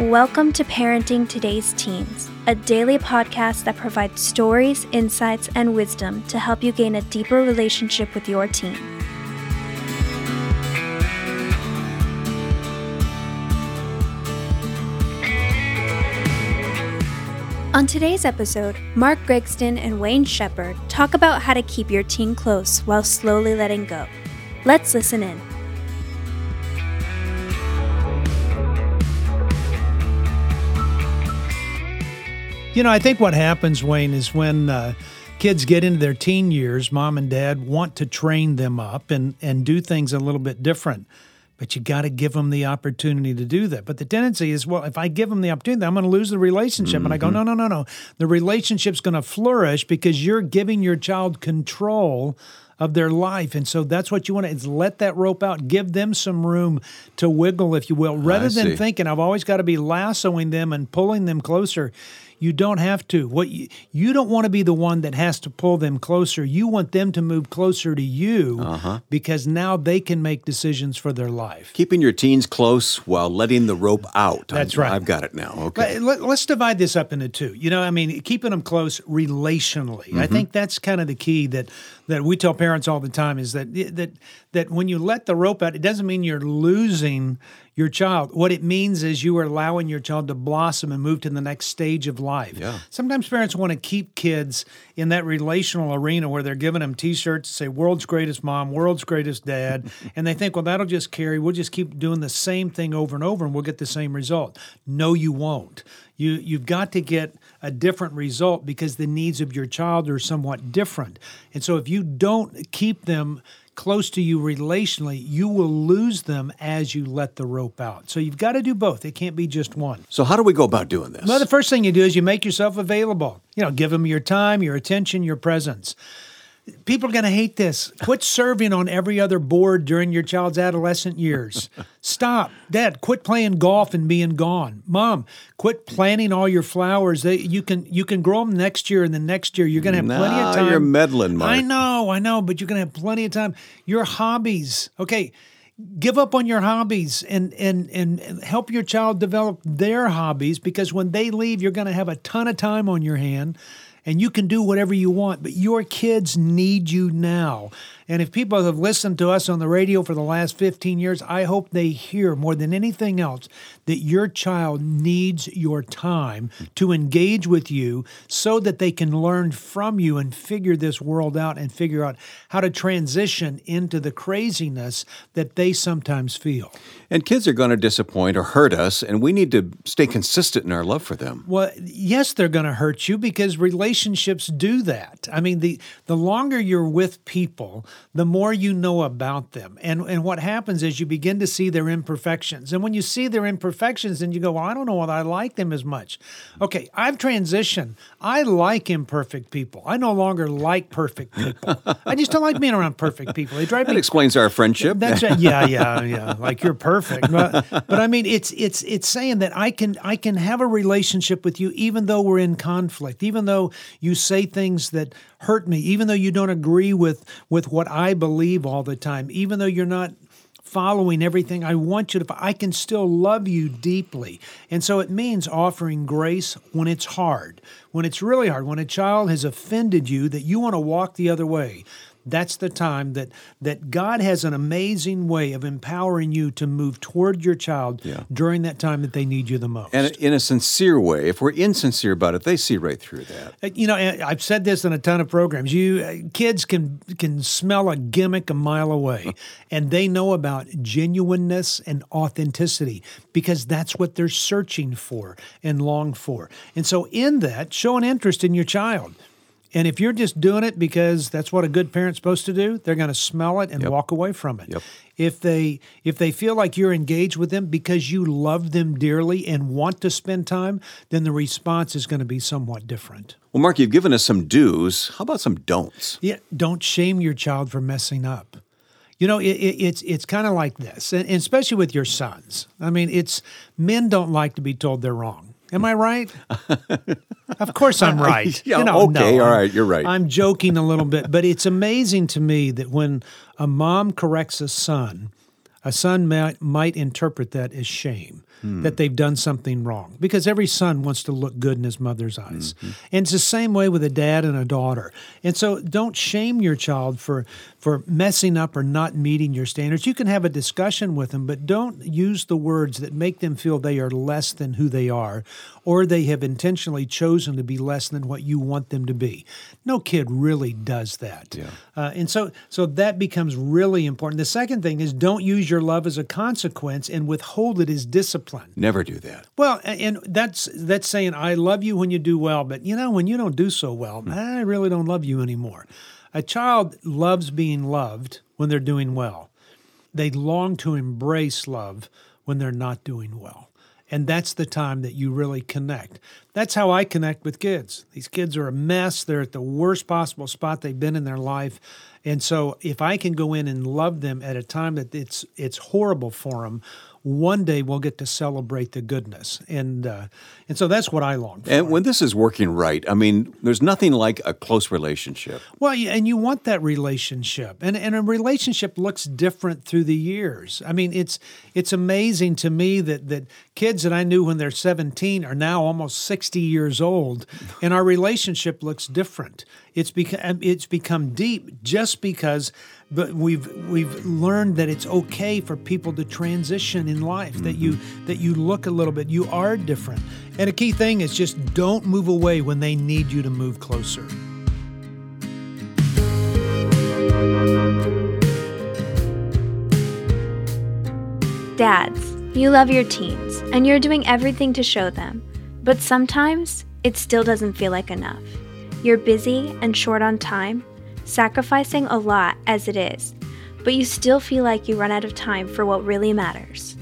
Welcome to Parenting Today's Teens, a daily podcast that provides stories, insights, and wisdom to help you gain a deeper relationship with your teen. On today's episode, Mark Gregston and Wayne Shepherd talk about how to keep your teen close while slowly letting go. Let's listen in. You know, I think what happens, Wayne, is when uh, kids get into their teen years, mom and dad want to train them up and, and do things a little bit different. But you got to give them the opportunity to do that. But the tendency is, well, if I give them the opportunity, I'm going to lose the relationship. Mm-hmm. And I go, no, no, no, no. The relationship's going to flourish because you're giving your child control of their life. And so that's what you want to is let that rope out, give them some room to wiggle, if you will, rather than thinking I've always got to be lassoing them and pulling them closer. You don't have to. What you, you don't want to be the one that has to pull them closer. You want them to move closer to you uh-huh. because now they can make decisions for their life. Keeping your teens close while letting the rope out. That's I'm, right. I've got it now. Okay. Let, us divide this up into two. You know, I mean, keeping them close relationally. Mm-hmm. I think that's kind of the key that that we tell parents all the time is that that that when you let the rope out, it doesn't mean you're losing your child. What it means is you are allowing your child to blossom and move to the next stage of life. Yeah. Sometimes parents want to keep kids in that relational arena where they're giving them t-shirts that say world's greatest mom, world's greatest dad, and they think, well, that'll just carry. We'll just keep doing the same thing over and over and we'll get the same result. No, you won't. You you've got to get a different result because the needs of your child are somewhat different. And so if you don't keep them close to you relationally, you will lose them as you let the rope out. So you've got to do both. It can't be just one. So how do we go about doing this? Well, the first thing you do is you make yourself available. You know, give them your time, your attention, your presence. People are going to hate this. Quit serving on every other board during your child's adolescent years. Stop. Dad, quit playing golf and being gone. Mom, quit planting all your flowers. They, you can you can grow them next year and the next year. You're going to have nah, plenty of time. You're meddling, Mark. I know, I know, but you're going to have plenty of time. Your hobbies. Okay, give up on your hobbies and, and and help your child develop their hobbies because when they leave you're going to have a ton of time on your hand and you can do whatever you want, but your kids need you now. And if people have listened to us on the radio for the last 15 years, I hope they hear more than anything else that your child needs your time to engage with you so that they can learn from you and figure this world out and figure out how to transition into the craziness that they sometimes feel. And kids are going to disappoint or hurt us, and we need to stay consistent in our love for them. Well, yes, they're going to hurt you because relationships do that. I mean, the the longer you're with people, the more you know about them. And and what happens is you begin to see their imperfections. And when you see their imperfections, then you go, Well, I don't know whether I like them as much. Okay, I've transitioned. I like imperfect people. I no longer like perfect people. I just don't like being around perfect people. They drive that me explains our friendship. That's right. Yeah, yeah, yeah. Like you're perfect. But, but I mean it's it's it's saying that I can I can have a relationship with you even though we're in conflict, even though you say things that hurt me, even though you don't agree with with what I believe all the time, even though you're not following everything I want you to I can still love you deeply. And so it means offering grace when it's hard. When it's really hard, when a child has offended you that you want to walk the other way that's the time that that God has an amazing way of empowering you to move toward your child yeah. during that time that they need you the most. And in a sincere way. If we're insincere about it, they see right through that. Uh, you know, I've said this in a ton of programs. You uh, kids can can smell a gimmick a mile away, and they know about genuineness and authenticity because that's what they're searching for and long for. And so, in that, show an interest in your child. And if you're just doing it because that's what a good parent's supposed to do, they're going to smell it and yep. walk away from it. Yep. If they if they feel like you're engaged with them because you love them dearly and want to spend time, then the response is going to be somewhat different. Well, Mark, you've given us some do's. How about some don'ts? Yeah, don't shame your child for messing up. You know, it, it, it's it's kind of like this, and especially with your sons. I mean, it's men don't like to be told they're wrong. Am I right? of course I'm right. yeah, you know, okay, no, all right, you're right. I'm joking a little bit, but it's amazing to me that when a mom corrects a son, a son might, might interpret that as shame, Hmm. that they've done something wrong, because every son wants to look good in his mother's eyes. Mm-hmm. And it's the same way with a dad and a daughter. And so don't shame your child for, for messing up or not meeting your standards. You can have a discussion with them, but don't use the words that make them feel they are less than who they are or they have intentionally chosen to be less than what you want them to be. No kid really does that. Yeah. Uh, and so, so that becomes really important. The second thing is don't use your love as a consequence and withhold it as discipline. Never do that. Well, and that's that's saying I love you when you do well, but you know when you don't do so well, hmm. I really don't love you anymore. A child loves being loved when they're doing well. They long to embrace love when they're not doing well. And that's the time that you really connect. That's how I connect with kids. These kids are a mess. They're at the worst possible spot they've been in their life. And so if I can go in and love them at a time that it's it's horrible for them, one day we'll get to celebrate the goodness. And uh, and so that's what I long for. And when this is working right, I mean, there's nothing like a close relationship. Well, and you want that relationship, and and a relationship looks different through the years. I mean, it's it's amazing to me that that kids that I knew when they're 17 are now almost 60 years old, and our relationship looks different. It's become it's become deep just because, but we've we've learned that it's okay for people to transition in life. That you that you look a little bit, you are different, and a key thing is just don't move away when they need you to move closer. Dads, you love your teens, and you're doing everything to show them, but sometimes it still doesn't feel like enough. You're busy and short on time, sacrificing a lot as it is, but you still feel like you run out of time for what really matters.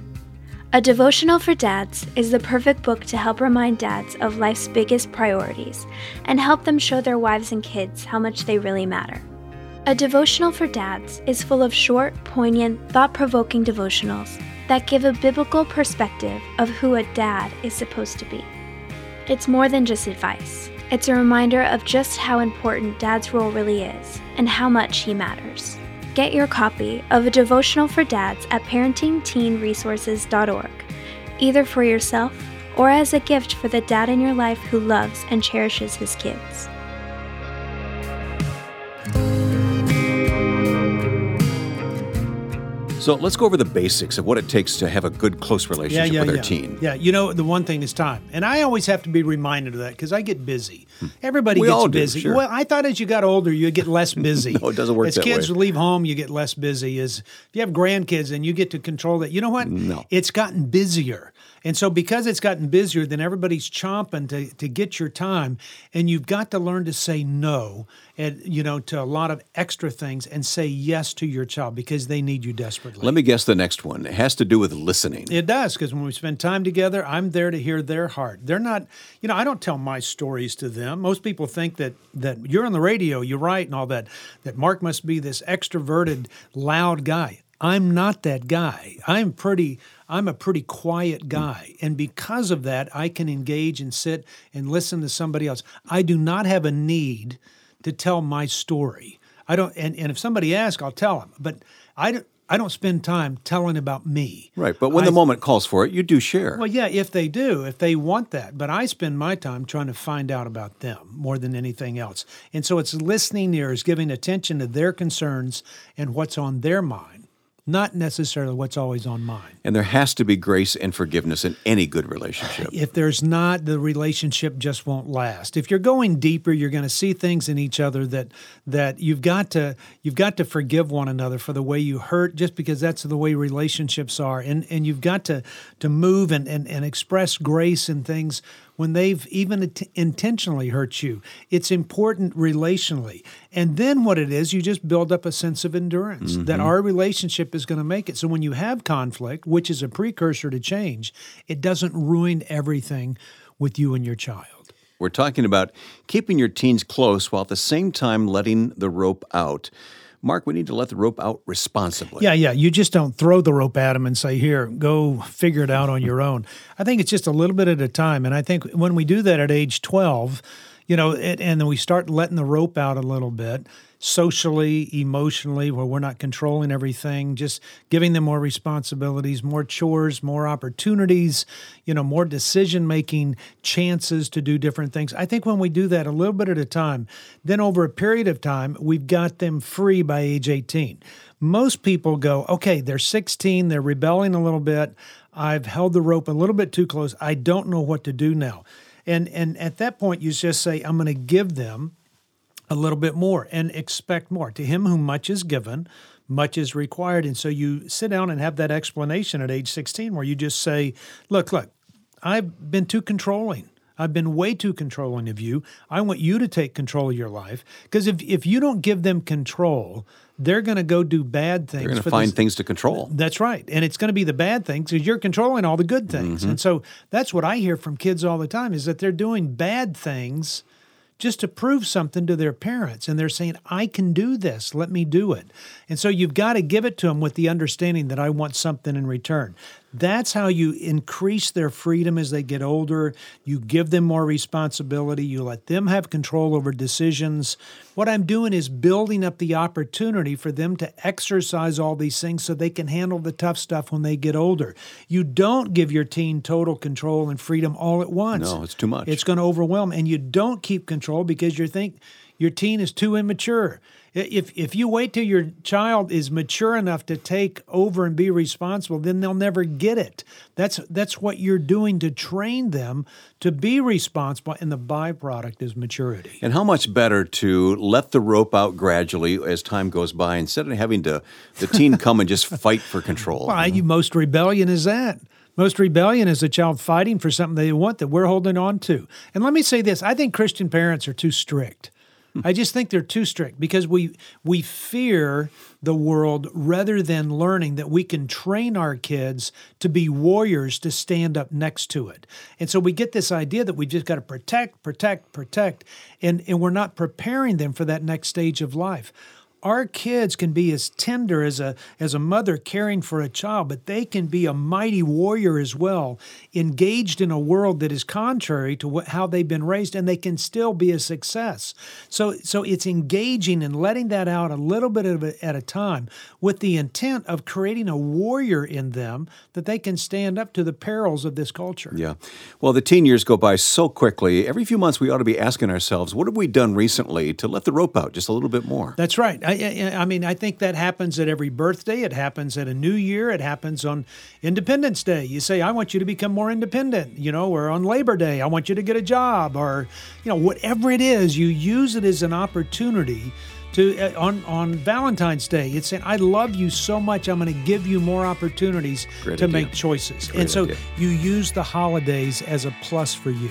A Devotional for Dads is the perfect book to help remind dads of life's biggest priorities and help them show their wives and kids how much they really matter. A Devotional for Dads is full of short, poignant, thought provoking devotionals that give a biblical perspective of who a dad is supposed to be. It's more than just advice, it's a reminder of just how important dad's role really is and how much he matters. Get your copy of A Devotional for Dads at parentingteenresources.org, either for yourself or as a gift for the dad in your life who loves and cherishes his kids. So let's go over the basics of what it takes to have a good, close relationship with our teen. Yeah, you know, the one thing is time. And I always have to be reminded of that because I get busy. Everybody Hmm. We gets do, busy. sure. Well, I thought as you got older, you get less busy. No, it doesn't work As kids way. leave home, you get less busy. As if you have grandkids and you get to control that, you know what? No. It's gotten busier. And so because it's gotten busier, then everybody's chomping to, to get your time. And you've got to learn to say no and you know, to a lot of extra things and say yes to your child because they need you desperately. Let me guess the next one. It has to do with listening. It does because when we spend time together, I'm there to hear their heart. They're not, you know, I don't tell my stories to them. Most people think that that you're on the radio, you're right, and all that. That Mark must be this extroverted, loud guy. I'm not that guy. I'm pretty. I'm a pretty quiet mm. guy, and because of that, I can engage and sit and listen to somebody else. I do not have a need to tell my story. I don't, and, and if somebody asks, I'll tell them. But I don't. I don't spend time telling about me. Right. But when I- the moment calls for it, you do share. well, yeah, if they do, if they want that. But I spend my time trying to find out about them more than anything else. And so it's listening ears, giving attention to their concerns and what's on their mind, not necessarily what's always on mine. and there has to be grace and forgiveness in any good relationship. If there's not, the relationship just won't last. If you're going deeper, you're going to see things in each other that that you've got to you've got to forgive one another for the way you hurt, just because that's the way relationships are, and and you've got to to move and and, and express grace in things when they've even int- intentionally hurt you. It's important relationally. And then what it is, you just build up a sense of endurance that mm-hmm. our relationship is going to make it. So when you have conflict, which is a precursor to change, it doesn't ruin everything with you and your child. We're talking about keeping your teens close while at the same time letting the rope out. Mark, we need to let the rope out responsibly. Yeah, yeah. You just don't throw the rope at them and say, "Here, go figure it out on your own." I think it's just a little bit at a time, and I think when we do that at age twelve, you know, and, and then we start letting the rope out a little bit. Socially, emotionally, where we're not controlling everything, just giving them more responsibilities, more chores, more opportunities, you know, more decision making chances to do different things. I think when we do that a little bit at a time, then over a period of time, we've got them free by age 18. Most people go, okay, they're 16, they're rebelling a little bit. I've held the rope a little bit too close. I don't know what to do now. And and at that point you just say I'm going to give them a little bit more and expect more. To him whom much is given, much is required. And so you sit down and have that explanation at age 16 where you just say, look, look, I've been too controlling. I've been way too controlling of you. I want you to take control of your life. Because if, if you don't give them control, they're going to go do bad things. They're going to find this. things to control. That's right. And it's going to be the bad things because you're controlling all the good things. Mm-hmm. And so that's what I hear from kids all the time is that they're doing bad things just to prove something to their parents. And they're saying, I can do this. Let me do it. And so you've got to give it to them with the understanding that I want something in return. That's how you increase their freedom as they get older. You give them more responsibility. You let them have control over decisions. What I'm doing is building up the opportunity for them to exercise all these things so they can handle the tough stuff when they get older. You don't give your teen total control and freedom all at once. No, it's too much. It's going to overwhelm. And you don't keep control because you think your teen is too immature. If if you wait till your child is mature enough to take over and be responsible, then they'll never get it. That's that's what you're doing to train them to be responsible, and the byproduct is maturity. And how much better to let the rope out gradually as time goes by, instead of having to the teen come and just fight for control. Why, you most rebellion is that. Most rebellion is a child fighting for something they want that we're holding on to. And let me say this I think Christian parents are too strict. I just think they're too strict because we we fear the world rather than learning that we can train our kids to be warriors to stand up next to it. And so we get this idea that we just got to protect, protect, protect, and, and we're not preparing them for that next stage of life our kids can be as tender as a as a mother caring for a child but they can be a mighty warrior as well engaged in a world that is contrary to what, how they've been raised and they can still be a success. So so it's engaging and letting that out a little bit of it at a time with the intent of creating a warrior in them that they can stand up to the perils of this culture. Yeah. Well the teen years go by so quickly. Every few months we ought to be asking ourselves what have we done recently to let the rope out just a little bit more? That's right I, I, mean, I think that happens at every birthday. It happens at a new year. It happens on Independence Day. You say, I want you to become more independent, you know, or on Labor Day, I want you to get a job, or, you know, whatever it is, you use it as an opportunity to uh, on on Valentine's Day. It's saying, "I love you so much. I'm going to give you more opportunities Great to idea. make choices." Great and so idea. you use the holidays as a plus for you.